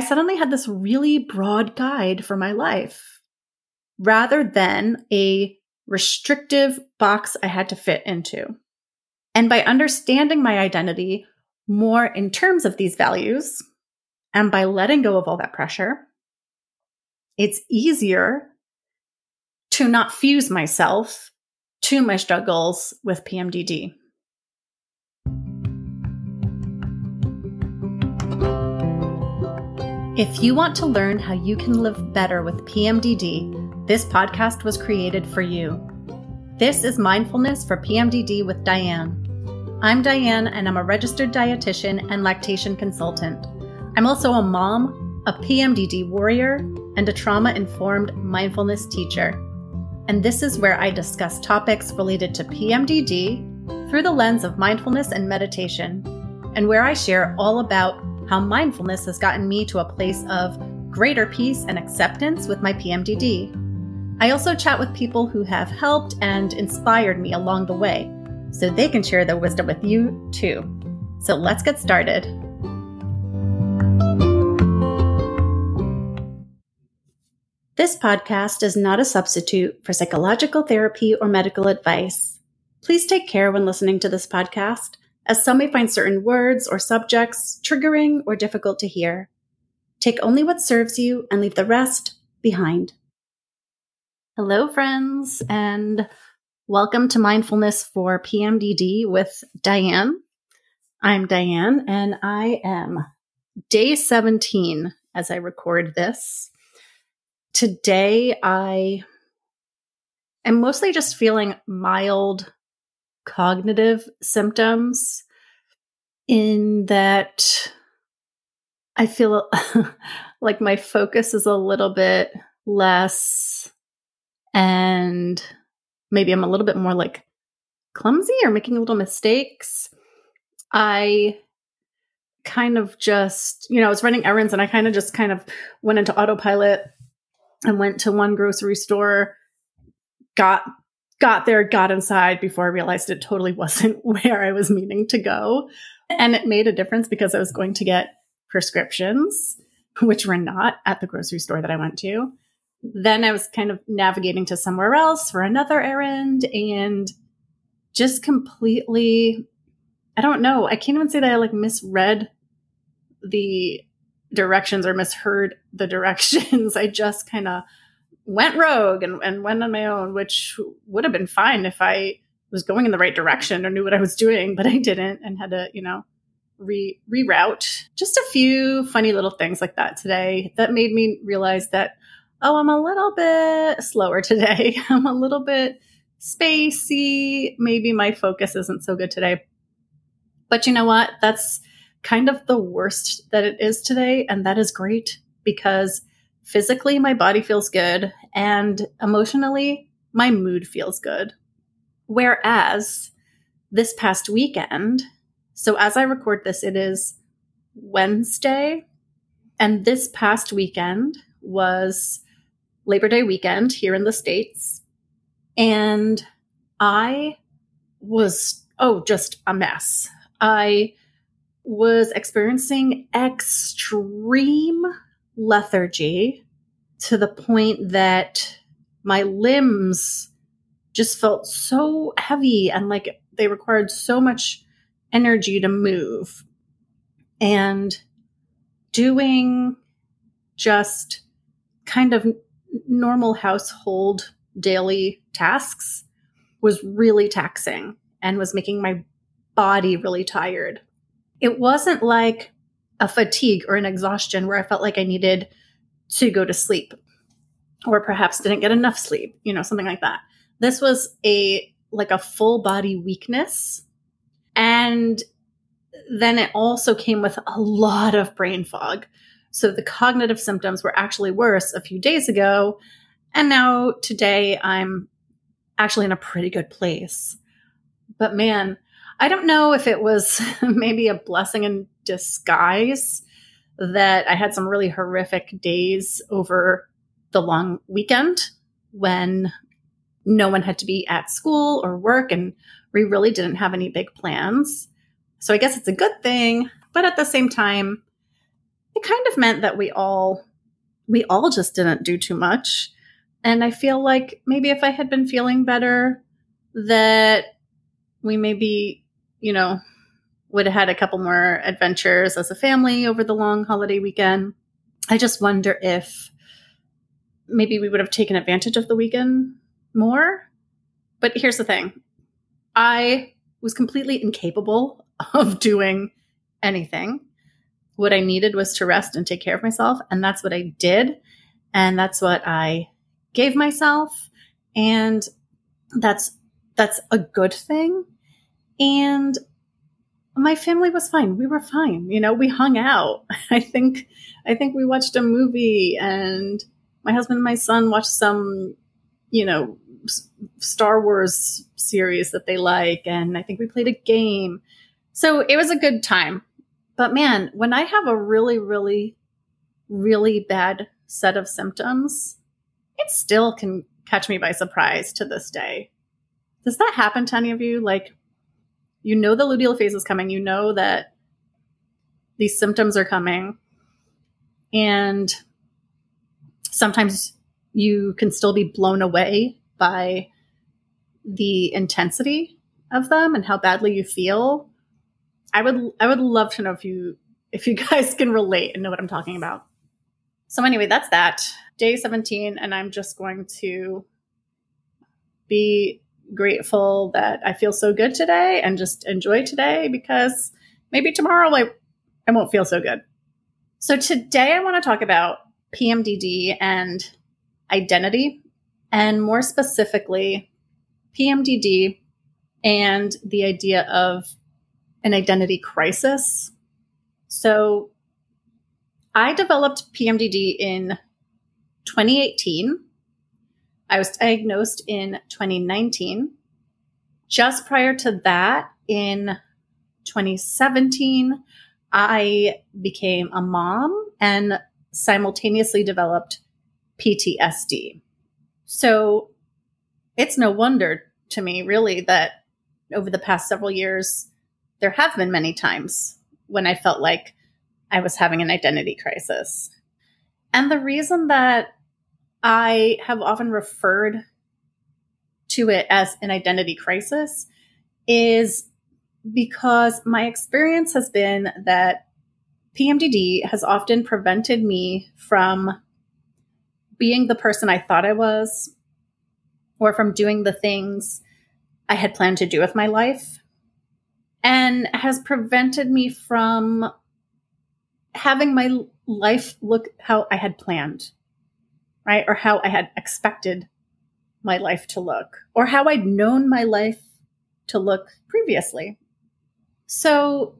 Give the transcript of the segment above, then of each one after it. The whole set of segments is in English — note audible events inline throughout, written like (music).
I suddenly had this really broad guide for my life rather than a restrictive box I had to fit into. And by understanding my identity more in terms of these values, and by letting go of all that pressure, it's easier to not fuse myself to my struggles with PMDD. If you want to learn how you can live better with PMDD, this podcast was created for you. This is Mindfulness for PMDD with Diane. I'm Diane, and I'm a registered dietitian and lactation consultant. I'm also a mom, a PMDD warrior, and a trauma informed mindfulness teacher. And this is where I discuss topics related to PMDD through the lens of mindfulness and meditation, and where I share all about how mindfulness has gotten me to a place of greater peace and acceptance with my PMDD. I also chat with people who have helped and inspired me along the way so they can share their wisdom with you too. So let's get started. This podcast is not a substitute for psychological therapy or medical advice. Please take care when listening to this podcast as some may find certain words or subjects triggering or difficult to hear. Take only what serves you and leave the rest behind. Hello, friends, and welcome to Mindfulness for PMDD with Diane. I'm Diane, and I am day 17 as I record this. Today, I am mostly just feeling mild cognitive symptoms in that I feel (laughs) like my focus is a little bit less and maybe I'm a little bit more like clumsy or making little mistakes. I kind of just, you know, I was running errands and I kind of just kind of went into autopilot and went to one grocery store, got got there, got inside before I realized it totally (laughs) wasn't where I was meaning to go. And it made a difference because I was going to get prescriptions, which were not at the grocery store that I went to. Then I was kind of navigating to somewhere else for another errand and just completely, I don't know, I can't even say that I like misread the directions or misheard the (laughs) directions. I just kind of went rogue and, and went on my own, which would have been fine if I was going in the right direction or knew what I was doing, but I didn't and had to, you know, re reroute. Just a few funny little things like that today that made me realize that, oh, I'm a little bit slower today. (laughs) I'm a little bit spacey. Maybe my focus isn't so good today. But you know what? That's kind of the worst that it is today. And that is great because physically my body feels good and emotionally my mood feels good. Whereas this past weekend, so as I record this, it is Wednesday, and this past weekend was Labor Day weekend here in the States. And I was, oh, just a mess. I was experiencing extreme lethargy to the point that my limbs just felt so heavy and like they required so much energy to move. And doing just kind of normal household daily tasks was really taxing and was making my body really tired. It wasn't like a fatigue or an exhaustion where I felt like I needed to go to sleep or perhaps didn't get enough sleep, you know, something like that. This was a like a full body weakness. And then it also came with a lot of brain fog. So the cognitive symptoms were actually worse a few days ago. And now today I'm actually in a pretty good place. But man, I don't know if it was (laughs) maybe a blessing in disguise that I had some really horrific days over the long weekend when no one had to be at school or work and we really didn't have any big plans. So I guess it's a good thing, but at the same time, it kind of meant that we all we all just didn't do too much. And I feel like maybe if I had been feeling better, that we maybe, you know, would have had a couple more adventures as a family over the long holiday weekend. I just wonder if maybe we would have taken advantage of the weekend more. But here's the thing I was completely incapable (laughs) of doing anything. What I needed was to rest and take care of myself. And that's what I did. And that's what I gave myself. And that's, that's a good thing. And my family was fine. We were fine. You know, we hung out. (laughs) I think, I think we watched a movie and my husband and my son watched some, you know, Star Wars series that they like. And I think we played a game. So it was a good time. But man, when I have a really, really, really bad set of symptoms, it still can catch me by surprise to this day. Does that happen to any of you? Like, you know the luteal phase is coming, you know that these symptoms are coming, and sometimes you can still be blown away by the intensity of them and how badly you feel. I would I would love to know if you if you (laughs) guys can relate and know what I'm talking about. So anyway, that's that. Day 17 and I'm just going to be grateful that I feel so good today and just enjoy today because maybe tomorrow I, I won't feel so good. So today I want to talk about PMDD and identity, and more specifically, PMDD and the idea of an identity crisis. So I developed PMDD in 2018 I was diagnosed in 2019. Just prior to that, in 2017, I became a mom and simultaneously developed PTSD. So it's no wonder to me, really, that over the past several years, there have been many times when I felt like I was having an identity crisis. And the reason that I have often referred to it as an identity crisis is because my experience has been that PMDD has often prevented me from being the person I thought I was or from doing the things I had planned to do with my life and has prevented me from having my life look how I had planned right? Or how I had expected my life to look, or how I'd known my life to look previously. So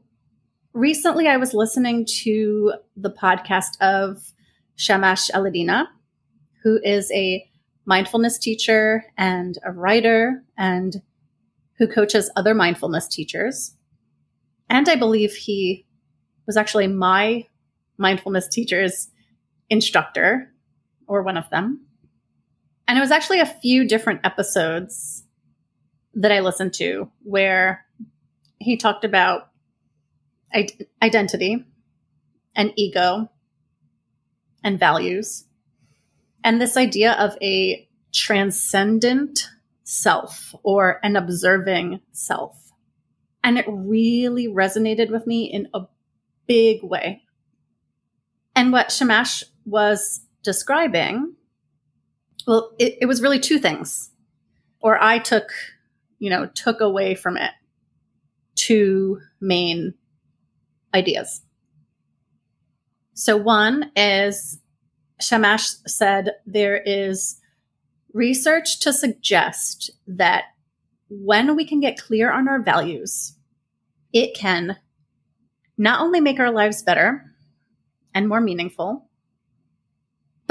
recently I was listening to the podcast of Shamash Alidina, who is a mindfulness teacher and a writer and who coaches other mindfulness teachers. And I believe he was actually my mindfulness teacher's instructor or one of them. And it was actually a few different episodes that I listened to where he talked about identity and ego and values and this idea of a transcendent self or an observing self. And it really resonated with me in a big way. And what Shamash was describing, well, it, it was really two things, or I took, you know, took away from it two main ideas. So one is Shamash said there is research to suggest that when we can get clear on our values, it can not only make our lives better and more meaningful,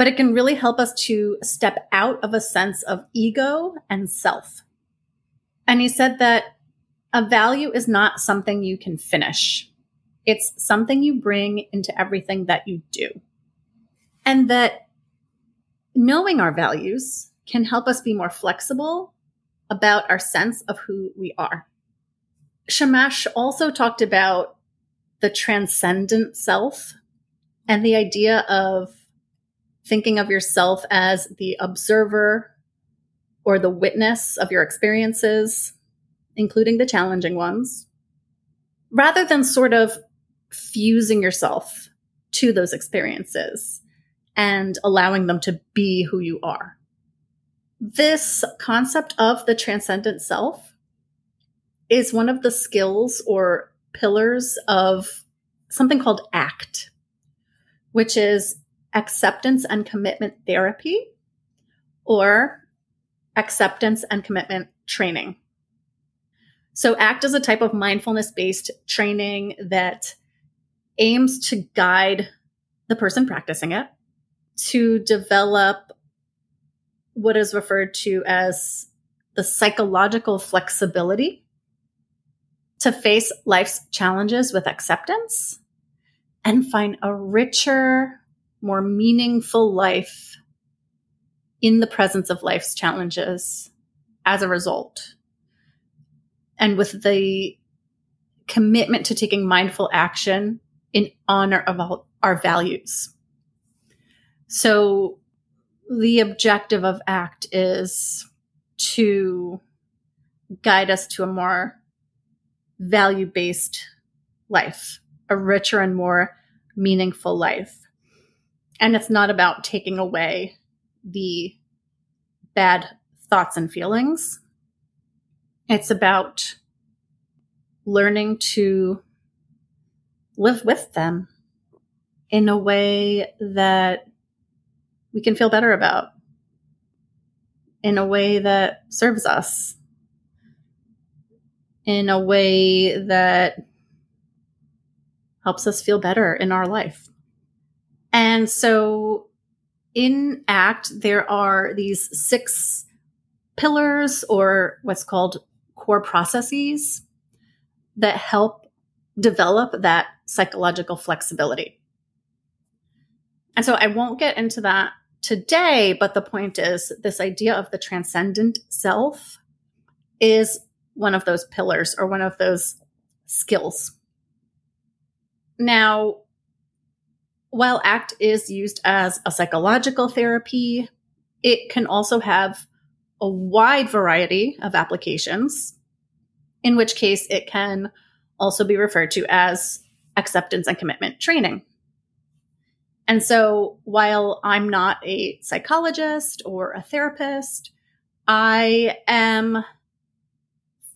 but it can really help us to step out of a sense of ego and self. And he said that a value is not something you can finish. It's something you bring into everything that you do. And that knowing our values can help us be more flexible about our sense of who we are. Shamash also talked about the transcendent self And the idea of thinking of yourself as the observer or the witness of your experiences, including the challenging ones, rather than sort of fusing yourself to those experiences and allowing them to be who you are. This concept of the transcendent self is one of the skills or pillars of something called ACT, which is acceptance and commitment therapy or acceptance and commitment training. So, ACT is a type of mindfulness based training that aims to guide the person practicing it to develop what is referred to as the psychological flexibility to face life's challenges with acceptance and find a richer, more meaningful life in the presence of life's challenges as a result. And with the commitment to taking mindful action in honor of our values. So the objective of ACT is to guide us to a more value based life, a richer and more meaningful life. And it's not about taking away the bad thoughts and feelings. It's about learning to live with them in a way that we can feel better about, in a way that serves us, in a way that helps us feel better in our life. And so in ACT, there are these six pillars or what's called core processes that help develop that psychological flexibility. And so I won't get into that today, but the point is this idea of the transcendent self is one of those pillars or one of those skills. Now, while ACT is used as a psychological therapy, it can also have a wide variety of applications, in which case it can also be referred to as acceptance and commitment training. And so while I'm not a psychologist or a therapist, I am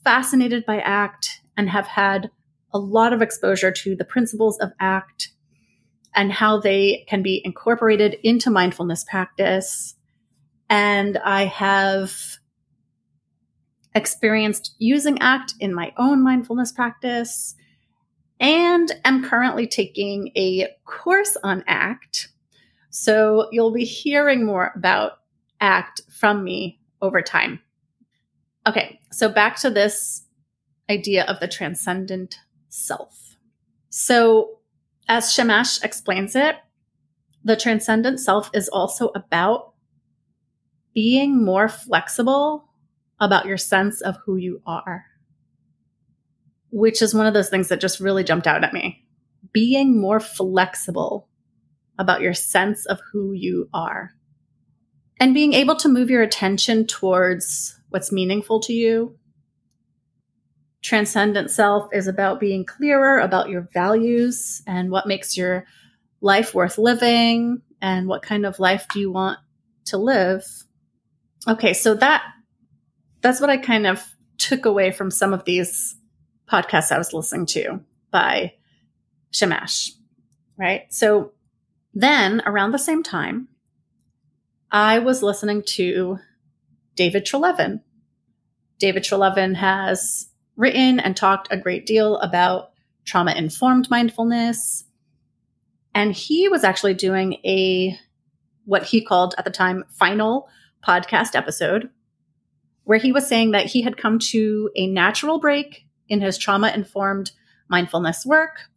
fascinated by ACT and have had a lot of exposure to the principles of ACT and how they can be incorporated into mindfulness practice. And I have experienced using ACT in my own mindfulness practice and am currently taking a course on ACT. So you'll be hearing more about ACT from me over time. Okay, so back to this idea of the transcendent self. So, as Shamash explains it, the transcendent self is also about being more flexible about your sense of who you are which is one of those things that just really jumped out at me. Being more flexible about your sense of who you are and being able to move your attention towards what's meaningful to you. Transcendent self is about being clearer about your values and what makes your life worth living and what kind of life do you want to live. Okay, so that that's what I kind of took away from some of these podcasts I was listening to by Shamash, right? So then around the same time, I was listening to David Treleaven. David Treleaven has written and talked a great deal about trauma informed mindfulness. And he was actually doing a, what he called at the time, final podcast episode, where he was saying that he had come to a natural break in his trauma informed mindfulness work,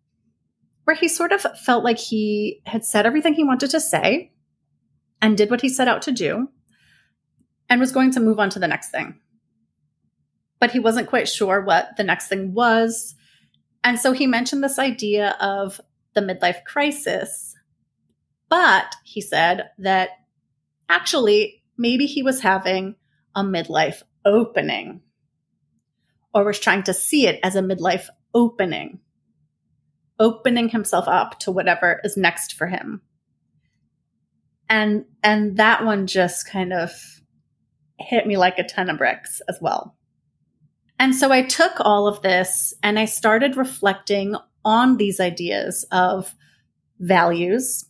where he sort of felt like he had said everything he wanted to say and did what he set out to do and was going to move on to the next thing. But he wasn't quite sure what the next thing was. And so he mentioned this idea of the midlife crisis But he said that actually, maybe he was having a midlife opening or was trying to see it as a midlife opening, opening himself up to whatever is next for him. And, and that one just kind of hit me like a ton of bricks as well. And so I took all of this and I started reflecting on these ideas of values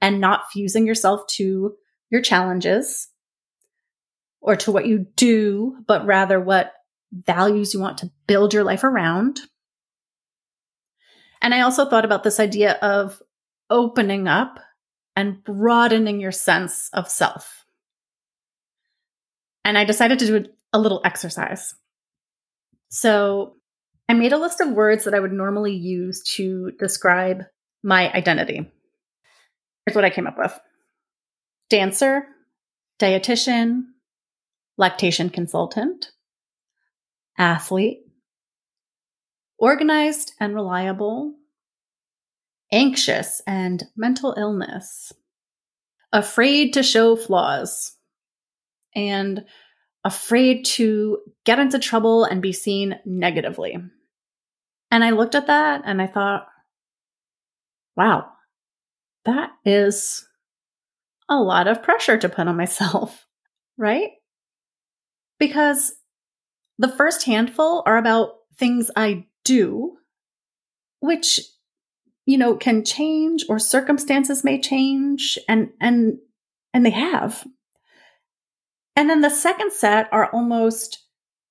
and not fusing yourself to your challenges or to what you do, but rather what values you want to build your life around. And I also thought about this idea of opening up and broadening your sense of self. And I decided to do a little exercise. So I made a list of words that I would normally use to describe my identity. Here's what I came up with dancer, dietitian, lactation consultant, athlete, organized and reliable, anxious and mental illness, afraid to show flaws, and afraid to get into trouble and be seen negatively. And I looked at that and I thought, wow, that is a lot of pressure to put on myself, (laughs) right? Because the first handful are about things I do, which, you know, can change or circumstances may change and, and, and they have. And then the second set are almost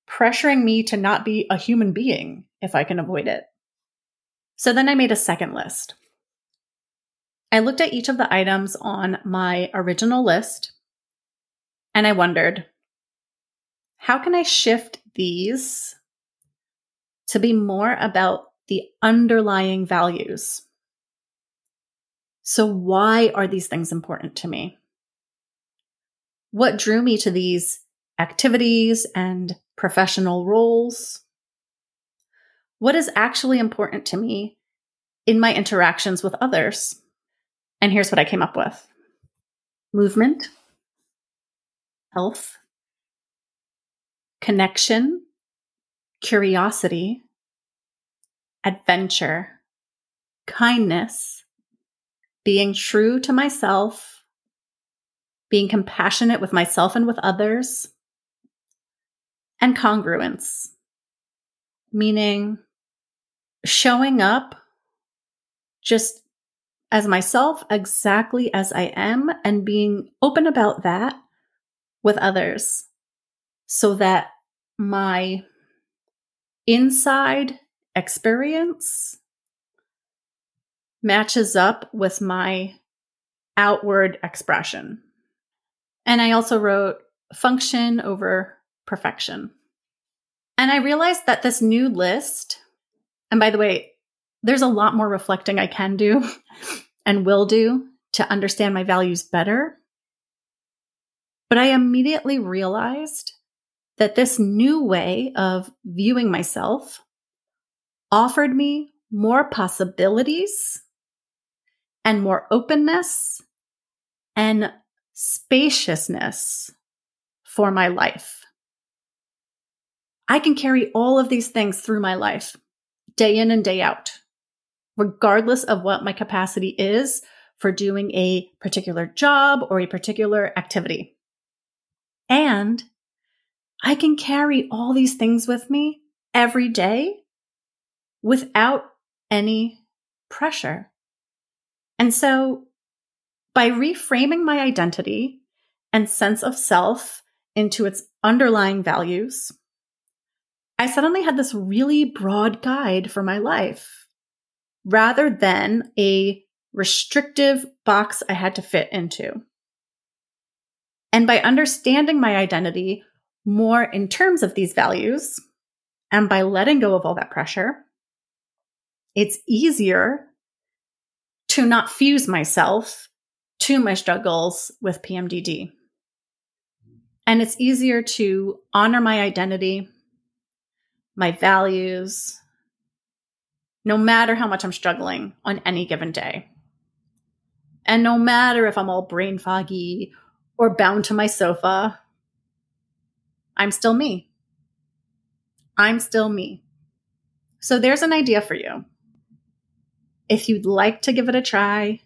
pressuring me to not be a human being if I can avoid it. So then I made a second list. I looked at each of the items on my original list and I wondered how can I shift these to be more about the underlying values? So, why are these things important to me? What drew me to these activities and professional roles? What is actually important to me in my interactions with others? And here's what I came up with movement, health, connection, curiosity, adventure, kindness, being true to myself, being compassionate with myself and with others, and congruence, meaning showing up just as myself exactly as I am and being open about that with others so that my inside experience matches up with my outward expression. And I also wrote function over perfection. And I realized that this new list, and by the way, there's a lot more reflecting I can do (laughs) and will do to understand my values better. But I immediately realized that this new way of viewing myself offered me more possibilities and more openness and spaciousness for my life. I can carry all of these things through my life, day in and day out regardless of what my capacity is for doing a particular job or a particular activity. And I can carry all these things with me every day without any pressure. And so by reframing my identity and sense of self into its underlying values, I suddenly had this really broad guide for my life rather than a restrictive box I had to fit into. And by understanding my identity more in terms of these values, and by letting go of all that pressure, it's easier to not fuse myself to my struggles with PMDD. And it's easier to honor my identity, my values, no matter how much I'm struggling on any given day. And no matter if I'm all brain foggy or bound to my sofa, I'm still me. I'm still me. So there's an idea for you. If you'd like to give it a try,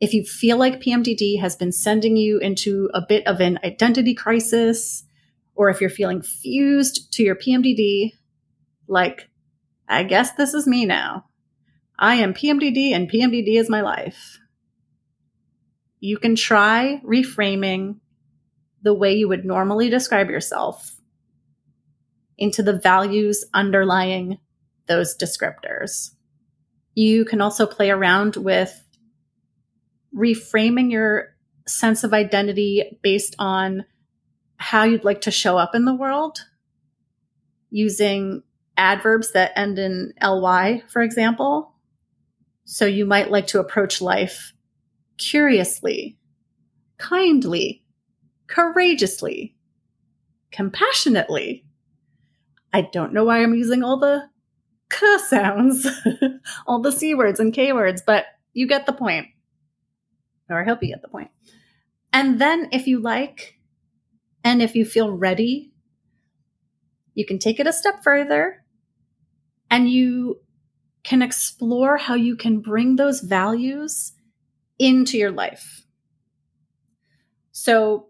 if you feel like PMDD has been sending you into a bit of an identity crisis, or if you're feeling fused to your PMDD, like, I guess this is me now. I am PMDD and PMDD is my life. You can try reframing the way you would normally describe yourself into the values underlying those descriptors. You can also play around with reframing your sense of identity based on how you'd like to show up in the world using adverbs that end in ly, for example. So you might like to approach life curiously, kindly, courageously, compassionately. I don't know why I'm using all the k sounds, (laughs) all the c words and k words, but you get the point. Or hope you get the point. And then if you like, and if you feel ready, you can take it a step further and you can explore how you can bring those values into your life. So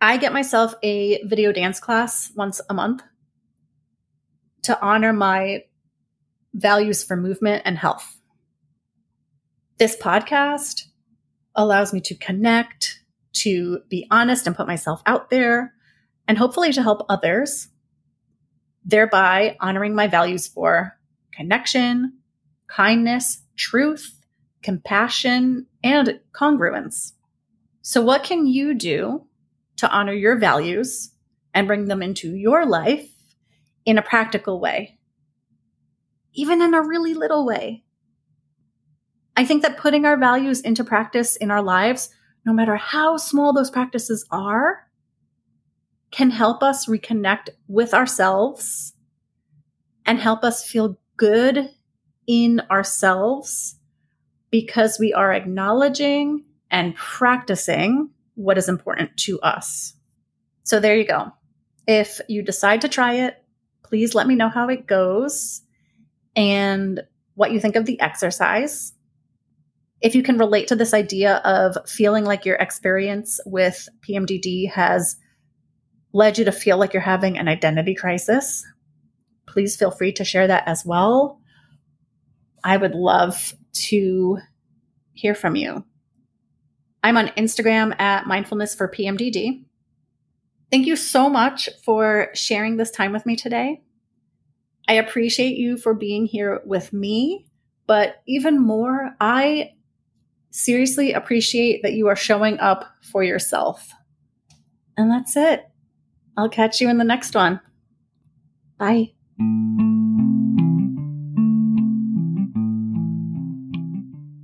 I get myself a video dance class once a month to honor my values for movement and health. This podcast allows me to connect, to be honest and put myself out there, and hopefully to help others, thereby honoring my values for connection, kindness, truth, compassion, and congruence. So, what can you do to honor your values and bring them into your life in a practical way? Even in a really little way. I think that putting our values into practice in our lives, no matter how small those practices are, can help us reconnect with ourselves and help us feel good in ourselves because we are acknowledging and practicing what is important to us. So there you go. If you decide to try it, please let me know how it goes and what you think of the exercise. If you can relate to this idea of feeling like your experience with PMDD has led you to feel like you're having an identity crisis, please feel free to share that as well. I would love to hear from you. I'm on Instagram at mindfulness for PMDD. Thank you so much for sharing this time with me today. I appreciate you for being here with me, but even more, I seriously appreciate that you are showing up for yourself. And that's it. I'll catch you in the next one. Bye.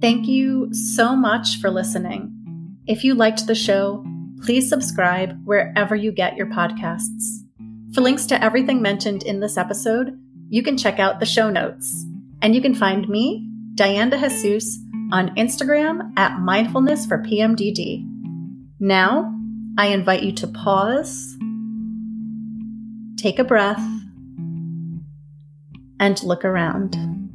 Thank you so much for listening. If you liked the show, please subscribe wherever you get your podcasts. For links to everything mentioned in this episode, you can check out the show notes. And you can find me, Diane DeJesus, on mm. Instagram at mindfulness for PMDD. Now, I invite you to pause, take a breath, and look around.